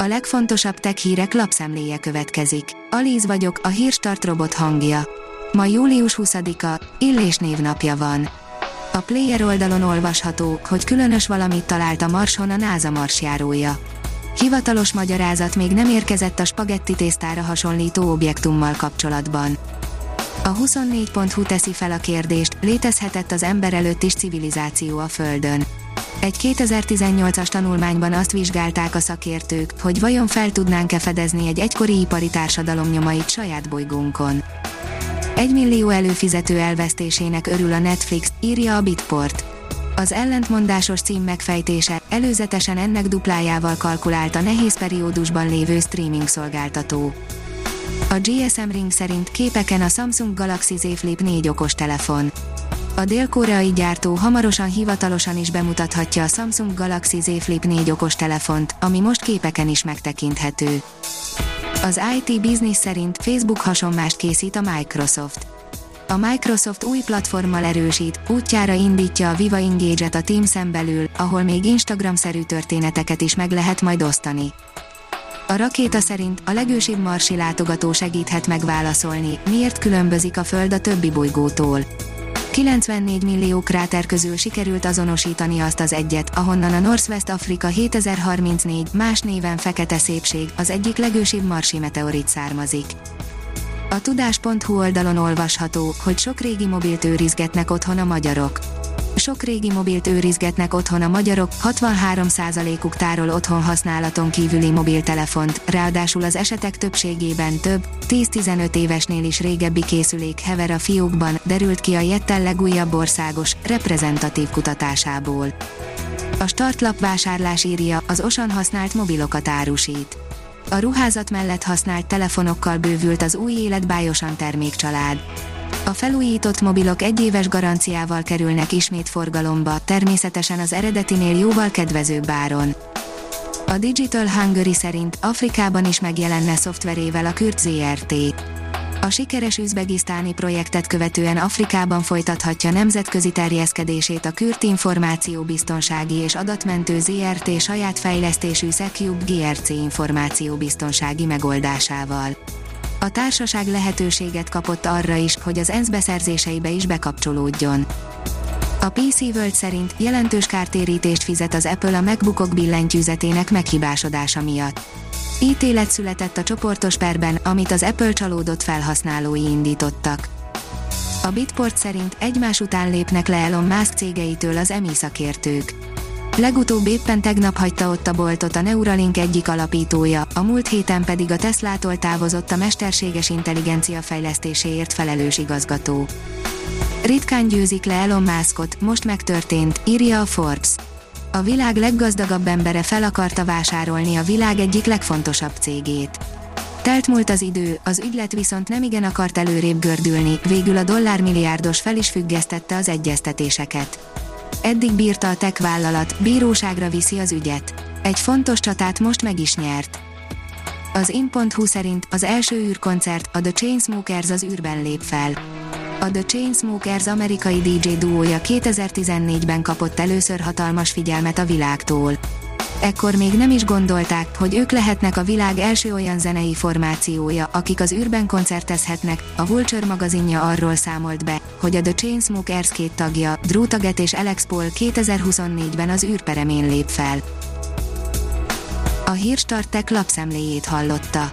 A legfontosabb tech hírek lapszemléje következik. Alíz vagyok, a hírstart robot hangja. Ma július 20-a, Illés névnapja van. A Player oldalon olvasható, hogy különös valamit talált a Marson a NASA marsjárója. Hivatalos magyarázat még nem érkezett a spagetti tésztára hasonlító objektummal kapcsolatban. A 24.hu teszi fel a kérdést, létezhetett az ember előtt is civilizáció a Földön. Egy 2018-as tanulmányban azt vizsgálták a szakértők, hogy vajon fel tudnánk-e fedezni egy egykori ipari társadalom nyomait saját bolygónkon. Egy millió előfizető elvesztésének örül a Netflix, írja a Bitport. Az ellentmondásos cím megfejtése, előzetesen ennek duplájával kalkulált a nehéz periódusban lévő streaming szolgáltató. A GSM Ring szerint képeken a Samsung Galaxy Z Flip 4 okos telefon. A dél-koreai gyártó hamarosan hivatalosan is bemutathatja a Samsung Galaxy Z Flip 4 okos telefont, ami most képeken is megtekinthető. Az IT Business szerint Facebook hasonmást készít a Microsoft. A Microsoft új platformmal erősít, útjára indítja a Viva Engage-et a Teams-en belül, ahol még Instagram-szerű történeteket is meg lehet majd osztani. A rakéta szerint a legősibb marsi látogató segíthet megválaszolni, miért különbözik a Föld a többi bolygótól. 94 millió kráter közül sikerült azonosítani azt az egyet, ahonnan a Northwest Afrika 7034, más néven Fekete Szépség, az egyik legősibb marsi meteorit származik. A tudás.hu oldalon olvasható, hogy sok régi mobilt őrizgetnek otthon a magyarok. Sok régi mobilt őrizgetnek otthon a magyarok, 63%-uk tárol otthon használaton kívüli mobiltelefont, ráadásul az esetek többségében több, 10-15 évesnél is régebbi készülék hever a fiókban, derült ki a Jettel legújabb országos, reprezentatív kutatásából. A startlap vásárlás írja, az osan használt mobilokat árusít. A ruházat mellett használt telefonokkal bővült az új életbájosan termékcsalád. A felújított mobilok egyéves garanciával kerülnek ismét forgalomba, természetesen az eredetinél jóval kedvezőbb áron. A Digital Hungary szerint Afrikában is megjelenne szoftverével a Kürt ZRT. A sikeres üzbegisztáni projektet követően Afrikában folytathatja nemzetközi terjeszkedését a Kürt információbiztonsági és adatmentő ZRT saját fejlesztésű Secube GRC információbiztonsági megoldásával. A társaság lehetőséget kapott arra is, hogy az ENSZ beszerzéseibe is bekapcsolódjon. A PC World szerint jelentős kártérítést fizet az Apple a MacBookok billentyűzetének meghibásodása miatt. Ítélet született a csoportos perben, amit az Apple csalódott felhasználói indítottak. A Bitport szerint egymás után lépnek le Elon Musk cégeitől az EMI szakértők. Legutóbb éppen tegnap hagyta ott a boltot a Neuralink egyik alapítója, a múlt héten pedig a Teslától távozott a mesterséges intelligencia fejlesztéséért felelős igazgató. Ritkán győzik le Elon Muskot, most megtörtént, írja a Forbes. A világ leggazdagabb embere fel akarta vásárolni a világ egyik legfontosabb cégét. Telt múlt az idő, az ügylet viszont nem igen akart előrébb gördülni, végül a dollármilliárdos fel is függesztette az egyeztetéseket. Eddig bírta a tech vállalat, bíróságra viszi az ügyet. Egy fontos csatát most meg is nyert. Az in.hu szerint az első űrkoncert, a The Chainsmokers az űrben lép fel. A The Chainsmokers amerikai DJ duója 2014-ben kapott először hatalmas figyelmet a világtól. Ekkor még nem is gondolták, hogy ők lehetnek a világ első olyan zenei formációja, akik az űrben koncertezhetnek. A Vulture magazinja arról számolt be, hogy a The Chainsmokers két tagja, Drew Taget és Alex Paul 2024-ben az űrperemén lép fel. A Hírstartek lapszemléjét hallotta.